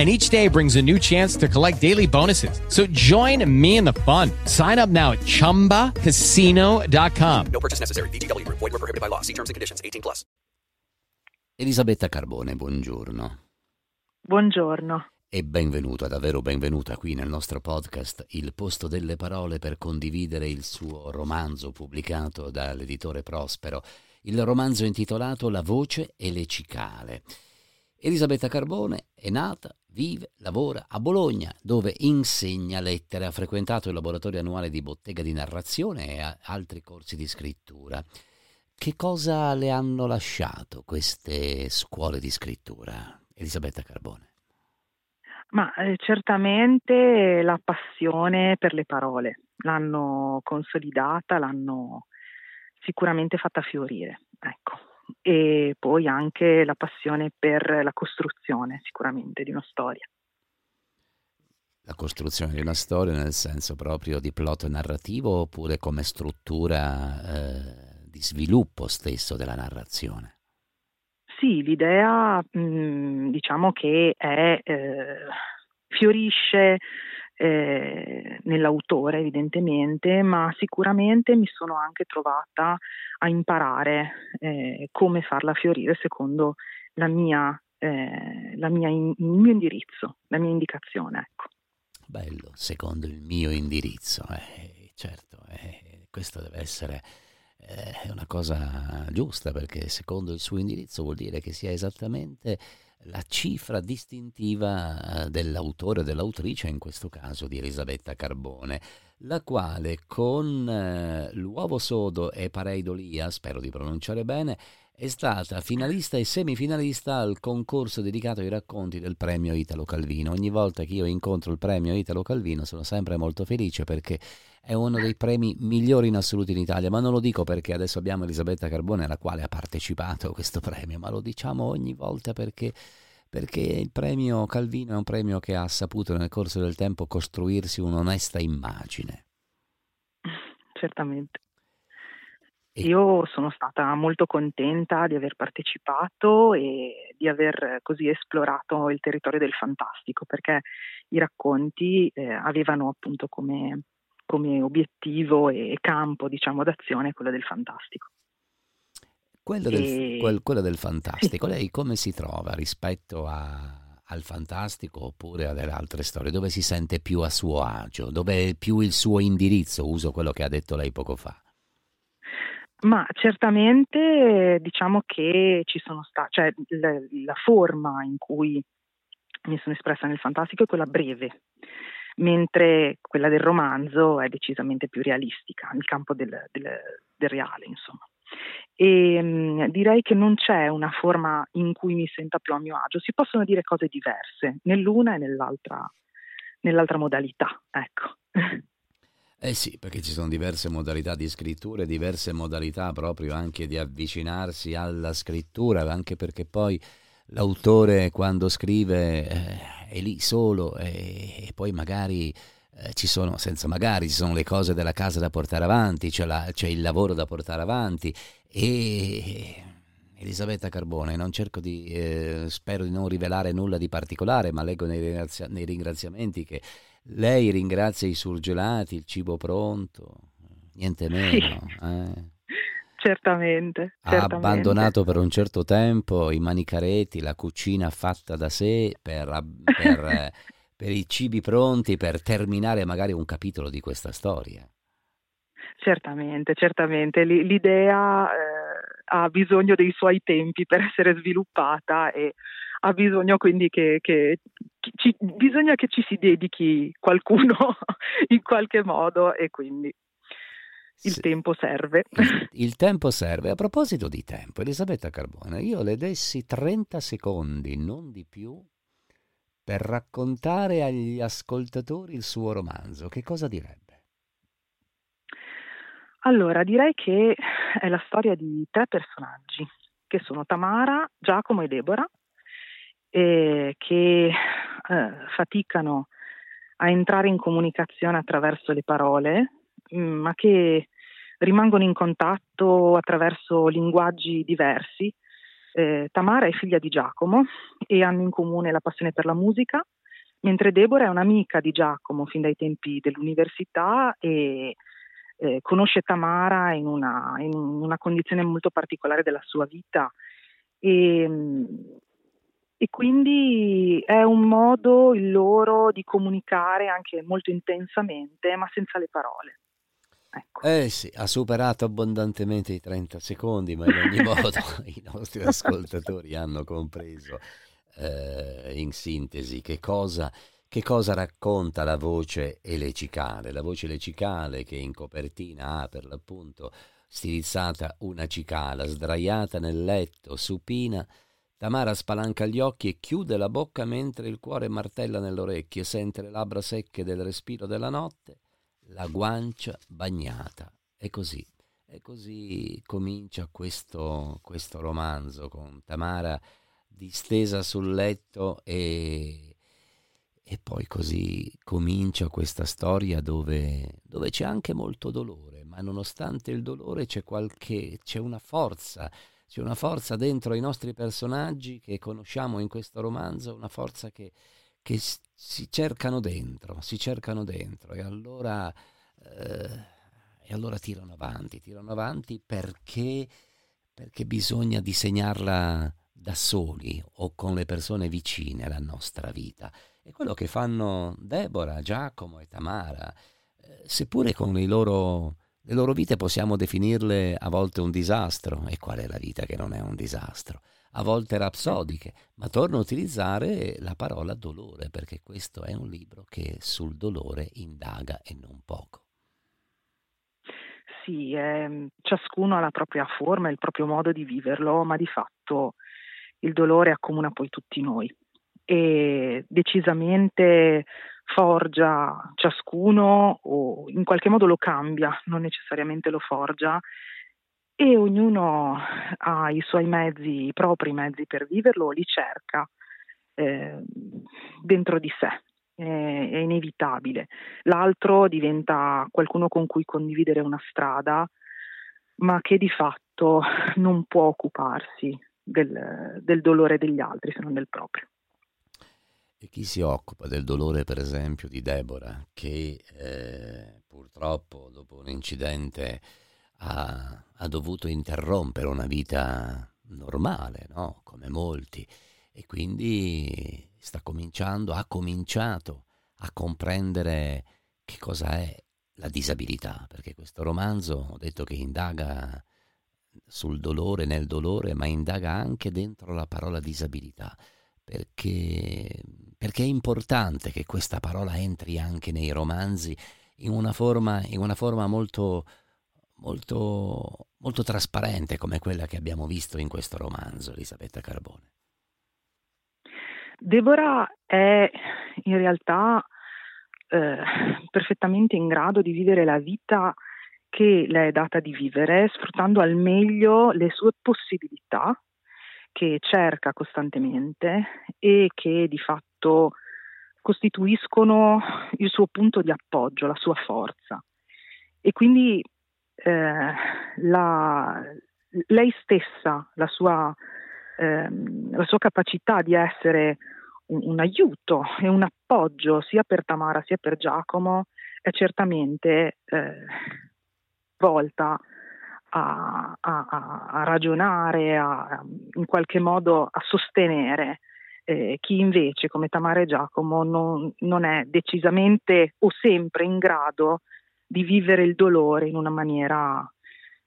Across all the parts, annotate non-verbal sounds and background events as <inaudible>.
and each day brings a new chance to collect daily bonuses. So join me in the fun. Sign up now at ChumbaCasino.com. No purchase necessary. VGW. Void were prohibited by law. See terms and conditions. 18 plus. Elisabetta Carbone, buongiorno. Buongiorno. E benvenuta, davvero benvenuta qui nel nostro podcast Il posto delle parole per condividere il suo romanzo pubblicato dall'editore Prospero, il romanzo intitolato La voce e le cicale. Elisabetta Carbone è nata, vive, lavora a Bologna, dove insegna lettere, ha frequentato il laboratorio annuale di bottega di narrazione e altri corsi di scrittura. Che cosa le hanno lasciato queste scuole di scrittura, Elisabetta Carbone? Ma eh, certamente la passione per le parole l'hanno consolidata, l'hanno sicuramente fatta fiorire. Ecco e poi anche la passione per la costruzione sicuramente di una storia. La costruzione di una storia nel senso proprio di plot narrativo oppure come struttura eh, di sviluppo stesso della narrazione? Sì, l'idea mh, mm, diciamo che è, eh, fiorisce eh, nell'autore evidentemente, ma sicuramente mi sono anche trovata a imparare eh, come farla fiorire secondo la mia, eh, la mia in, il mio indirizzo, la mia indicazione. Ecco. Bello, secondo il mio indirizzo, eh, certo, eh, questo deve essere una cosa giusta perché secondo il suo indirizzo vuol dire che sia esattamente la cifra distintiva eh, dell'autore o dell'autrice, in questo caso di Elisabetta Carbone, la quale con eh, L'uovo sodo e Pareidolia, spero di pronunciare bene, è stata finalista e semifinalista al concorso dedicato ai racconti del premio Italo Calvino. Ogni volta che io incontro il premio Italo Calvino sono sempre molto felice perché è uno dei premi migliori in assoluto in Italia, ma non lo dico perché adesso abbiamo Elisabetta Carbone alla quale ha partecipato a questo premio, ma lo diciamo ogni volta perché, perché il premio Calvino è un premio che ha saputo nel corso del tempo costruirsi un'onesta immagine. Certamente. Io sono stata molto contenta di aver partecipato e di aver così esplorato il territorio del fantastico, perché i racconti eh, avevano appunto come, come, obiettivo e campo diciamo, d'azione quello del fantastico. Quello, e... del, quel, quello del, fantastico, sì. lei come si trova rispetto a, al fantastico oppure a delle altre storie? Dove si sente più a suo agio? Dove è più il suo indirizzo? Uso quello che ha detto lei poco fa. Ma certamente diciamo che ci sono stati, cioè la, la, forma in cui mi sono espressa nel fantastico è quella breve, mentre quella del romanzo è decisamente più realistica, nel campo del, del, del reale, insomma. E mh, direi che non c'è una forma in cui mi senta più a mio agio, si possono dire cose diverse nell'una e nell'altra, nell'altra modalità, ecco. <laughs> Eh sì, perché ci sono diverse modalità di scrittura e diverse modalità proprio anche di avvicinarsi alla scrittura, anche perché poi l'autore quando scrive eh, è lì solo e, e poi magari eh, ci sono, senza magari, ci sono le cose della casa da portare avanti, c'è, la, c'è il lavoro da portare avanti e Elisabetta Carbone, non cerco di, eh, spero di non rivelare nulla di particolare, ma leggo nei, ringrazia- nei ringraziamenti che lei ringrazia i surgelati, il cibo pronto, niente meno. Eh. Certamente, ha certamente. abbandonato per un certo tempo i manicaretti, la cucina fatta da sé per, per, <laughs> per, i cibi pronti, per terminare magari un capitolo di questa storia. Certamente, certamente. L'idea eh, ha bisogno dei suoi tempi per essere sviluppata e ha bisogno quindi che, che, che ci, bisogna che ci si dedichi qualcuno <laughs> in qualche modo e quindi il sì. tempo serve. Il, il, tempo serve. A proposito di tempo, Elisabetta Carbone, io le dessi 30 secondi, non di più, per raccontare agli ascoltatori il suo romanzo. Che cosa direbbe? Allora, direi che è la storia di tre personaggi, che sono Tamara, Giacomo e Deborah, eh, che eh, faticano a entrare in comunicazione attraverso le parole, ma che rimangono in contatto attraverso linguaggi diversi. Eh, Tamara è figlia di Giacomo e hanno in comune la passione per la musica, mentre Deborah è un'amica di Giacomo fin dai tempi dell'università e eh, conosce Tamara in una, in una, condizione molto particolare della sua vita e, e quindi è un modo il loro di comunicare anche molto intensamente ma senza le parole. Ecco. Eh sì, ha superato abbondantemente i 30 secondi, ma in ogni <laughs> modo i nostri ascoltatori hanno compreso eh, in sintesi che cosa che cosa racconta la voce elecicale? La voce elecicale che in copertina ha per l'appunto stilizzata una cicala, sdraiata nel letto, supina, Tamara spalanca gli occhi e chiude la bocca mentre il cuore martella nell'orecchio, sente le labbra secche del respiro della notte, la guancia bagnata. E così, e così comincia questo, questo romanzo con Tamara distesa sul letto e e poi così comincia questa storia dove, dove, c'è anche molto dolore, ma nonostante il dolore c'è, qualche, c'è una forza, c'è una forza dentro i nostri personaggi che conosciamo in questo romanzo, una forza che, che si cercano dentro, si cercano dentro e allora, eh, e allora tirano avanti, tirano avanti perché, perché bisogna disegnarla da soli o con le persone vicine alla nostra vita. È quello che fanno Deborah, Giacomo e Tamara, eh, seppure con loro, le loro vite possiamo definirle a volte un disastro. E qual è la vita che non è un disastro? A volte rapsodiche, ma torno a utilizzare la parola dolore perché questo è un libro che sul dolore indaga e non poco. Sì, eh, ciascuno ha la propria forma e il proprio modo di viverlo, ma di fatto il dolore accomuna poi tutti noi e decisamente forgia ciascuno o in qualche modo lo cambia, non necessariamente lo forgia e ognuno ha i suoi mezzi, i propri mezzi per viverlo, li cerca eh, dentro di sé, è, è inevitabile. L'altro diventa qualcuno con cui condividere una strada, ma che di fatto non può occuparsi del, del dolore degli altri se non del proprio. E chi si occupa del dolore, per esempio, di Deborah, che eh, purtroppo dopo un incidente ha, ha, dovuto interrompere una vita normale, no? come molti, e quindi sta cominciando, ha cominciato a comprendere che cosa è la disabilità, perché questo romanzo, ho detto che indaga sul dolore, nel dolore, ma indaga anche dentro la parola disabilità, perché, perché è importante che questa parola entri anche nei romanzi in una forma, in una forma molto, molto, molto trasparente come quella che abbiamo visto in questo romanzo, Elisabetta Carbone. Deborah è in realtà eh, perfettamente in grado di vivere la vita che le è data di vivere, sfruttando al meglio le sue possibilità che cerca costantemente e che di fatto costituiscono il suo punto di appoggio, la sua forza. E quindi eh, la, lei stessa, la sua, eh, la sua, capacità di essere un, un, aiuto e un appoggio sia per Tamara sia per Giacomo è certamente eh, volta a, a, a ragionare, a, in qualche modo a sostenere eh, chi invece, come Tamara e Giacomo, non, non, è decisamente o sempre in grado di vivere il dolore in una maniera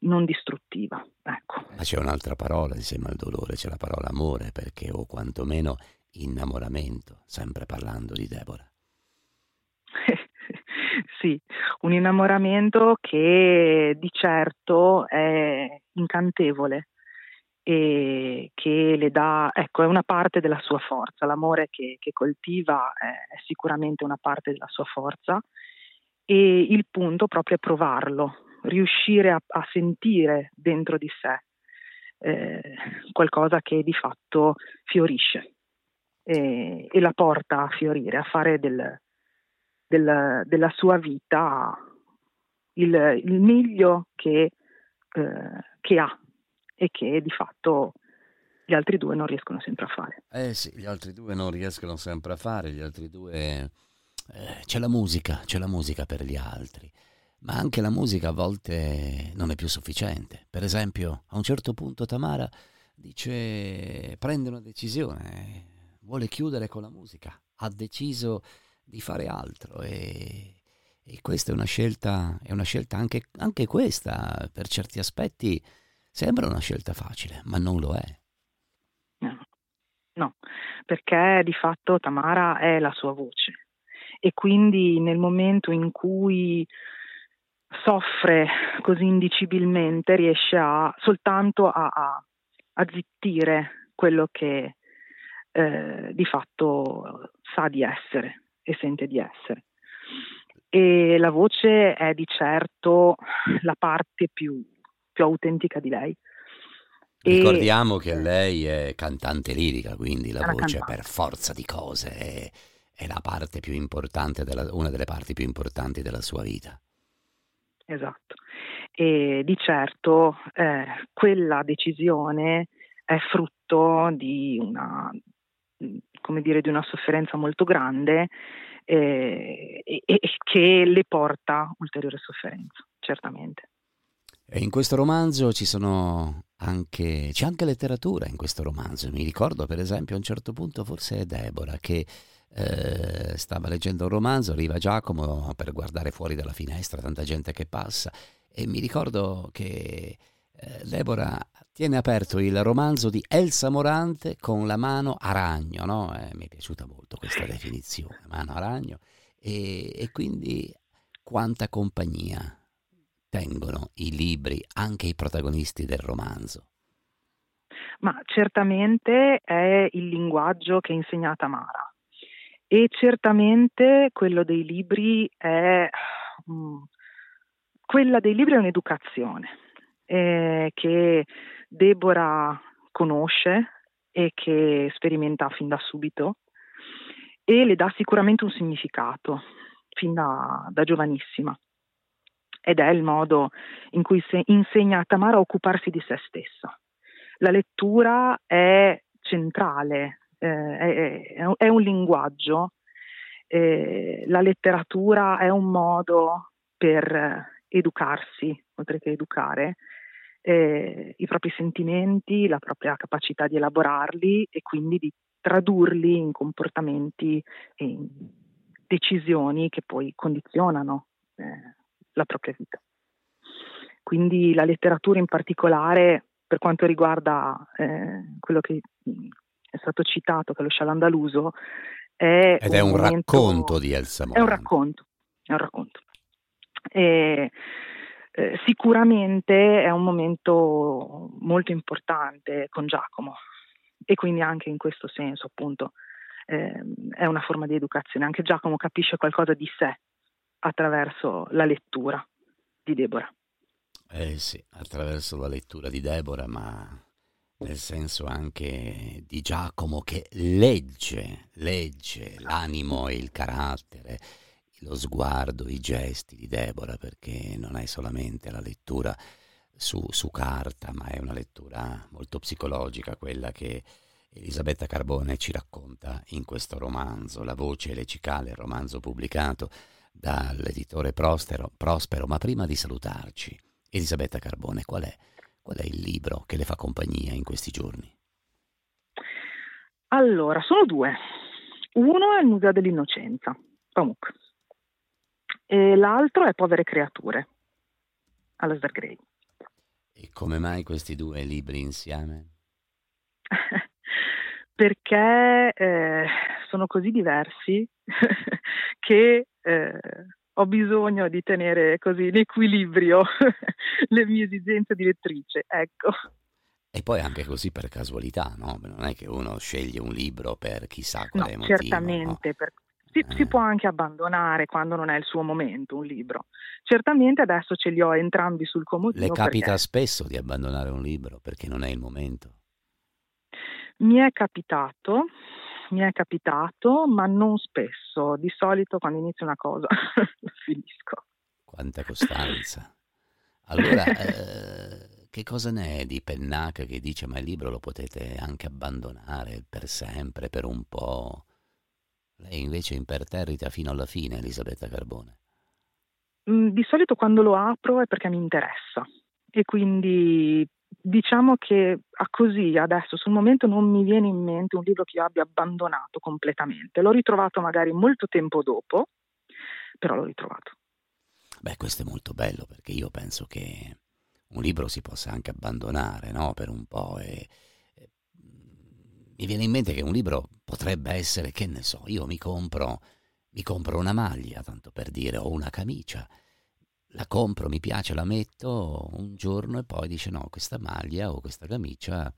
non distruttiva. Ecco. Ma c'è un'altra parola insieme al dolore, c'è la parola amore, perché o quantomeno innamoramento, sempre parlando di Deborah. Sì, un innamoramento che di certo è incantevole e che le dà, ecco, è una parte della sua forza. L'amore che, che coltiva è, è sicuramente una parte della sua forza e il punto proprio è provarlo, riuscire a, a sentire dentro di sé eh, qualcosa che di fatto fiorisce e, e, la porta a fiorire, a fare del, del, della sua vita il, il meglio che, eh, che ha e che di fatto gli altri due non riescono sempre a fare. Eh sì, gli altri due non riescono sempre a fare, gli altri due... Eh, c'è la musica, c'è la musica per gli altri, ma anche la musica a volte non è più sufficiente. Per esempio, a un certo punto Tamara dice, prende una decisione, vuole chiudere con la musica, ha deciso di fare altro. E, e questa è una scelta, è una scelta anche, anche questa per certi aspetti Sembra una scelta facile, ma non lo è. No, perché di fatto Tamara è la sua voce. E quindi nel momento in cui soffre così indicibilmente riesce a, soltanto a, a, a zittire quello che eh, di fatto sa di essere e sente di essere. E la voce è di certo la parte più più autentica di lei. Ricordiamo e, che lei è cantante lirica, quindi la voce cantante. per forza di cose è, è la parte più importante, della, una delle parti più importanti della sua vita. Esatto. E di certo eh, quella decisione è frutto di una, come dire, di una sofferenza molto grande eh, e, e che le porta ulteriore sofferenza, certamente. E in questo romanzo ci sono anche, c'è anche letteratura in questo romanzo. Mi ricordo per esempio a un certo punto forse è Deborah che eh, stava leggendo un romanzo, arriva Giacomo per guardare fuori dalla finestra, tanta gente che passa e mi ricordo che Deborah tiene aperto il romanzo di Elsa Morante con la mano a ragno, no? eh, mi è piaciuta molto questa definizione, mano a ragno e, e quindi quanta compagnia tengono i libri, anche i protagonisti del romanzo? Ma certamente è il linguaggio che ha insegnato Mara e certamente quello dei libri è um, quella dei libri è un'educazione eh, che Deborah conosce e che sperimenta fin da subito e le dà sicuramente un significato fin da, da giovanissima ed è il modo in cui insegna a Tamara a occuparsi di se stessa. La lettura è centrale, eh, è, è, un linguaggio, eh, la letteratura è un modo per educarsi, oltre che educare, eh, i propri sentimenti, la propria capacità di elaborarli e quindi di tradurli in comportamenti e in decisioni che poi condizionano eh, la propria vita. Quindi la letteratura in particolare, per quanto riguarda eh, quello che è stato citato, che è lo Scialandaluso, è Ed è un, un momento, racconto di Elsa Morante. È un racconto, è un racconto. E, eh, sicuramente è un momento molto importante con Giacomo e quindi anche in questo senso appunto eh, è una forma di educazione. Anche Giacomo capisce qualcosa di sé attraverso la lettura di Deborah. Eh sì, attraverso la lettura di Deborah, ma nel senso anche di Giacomo che legge, legge l'animo e il carattere, lo sguardo, i gesti di Deborah, perché non è solamente la lettura su, su carta, ma è una lettura molto psicologica, quella che Elisabetta Carbone ci racconta in questo romanzo, La voce e le cicale, romanzo pubblicato dall'editore Prospero, Prospero, ma prima di salutarci, Elisabetta Carbone, qual è, qual è il libro che le fa compagnia in questi giorni? Allora, sono due. Uno è il Museo dell'Innocenza, Pamuk, e l'altro è Povere creature, Alasdair Gray. E come mai questi due libri insieme? <laughs> Perché eh, sono così diversi <laughs> che eh, ho bisogno di tenere così in equilibrio <laughs> le mie esigenze di lettrice, ecco. E poi anche così per casualità, no? Non è che uno sceglie un libro per chissà No, quale motivo, no? certamente, per- si, si Eh. può anche abbandonare quando non è il suo momento un libro. Certamente adesso ce li ho entrambi sul comodino Le capita perché spesso di abbandonare un libro perché non è il momento. mi è capitato, mi è capitato, ma non spesso. Di solito quando inizio una cosa <laughs> la finisco. Quanta costanza. Allora, eh, che cosa ne è di Pennac che dice ma il libro lo potete anche abbandonare per sempre, per un po'? Lei invece imperterrita fino alla fine, Elisabetta Carbone. Mm, Di solito quando lo apro è perché mi interessa e quindi diciamo che a così adesso sul momento non mi viene in mente un libro che io abbia abbandonato completamente. L'ho ritrovato magari molto tempo dopo, però l'ho ritrovato. Beh, questo è molto bello perché io penso che un libro si possa anche abbandonare, no? Per un po' e, mi viene in mente che un libro potrebbe essere, che ne so, io mi compro, mi compro una maglia, tanto per dire, o una camicia. La compro, mi piace, la metto un giorno e poi dice no, questa maglia o questa camicia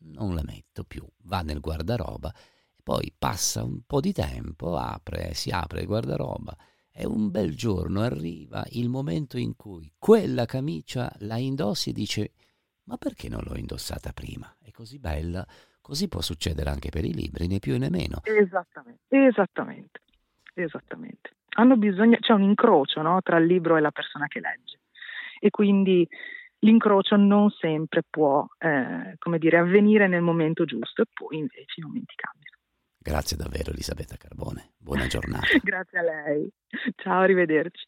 non la metto più, va nel guardaroba e poi passa un po' di tempo, apre, si apre il guardaroba e un bel giorno arriva il momento in cui quella camicia la indossi e dice ma perché non l'ho indossata prima? È così bella, così può succedere anche per i libri, né più né meno. Esattamente, esattamente, esattamente. Hanno bisogno, c'è un incrocio no, tra il libro e la persona che legge e quindi l'incrocio non sempre può, eh, come dire, avvenire nel momento giusto e poi invece i momenti cambiano. Grazie davvero Elisabetta Carbone, buona giornata. <laughs> Grazie a lei. Ciao, arrivederci.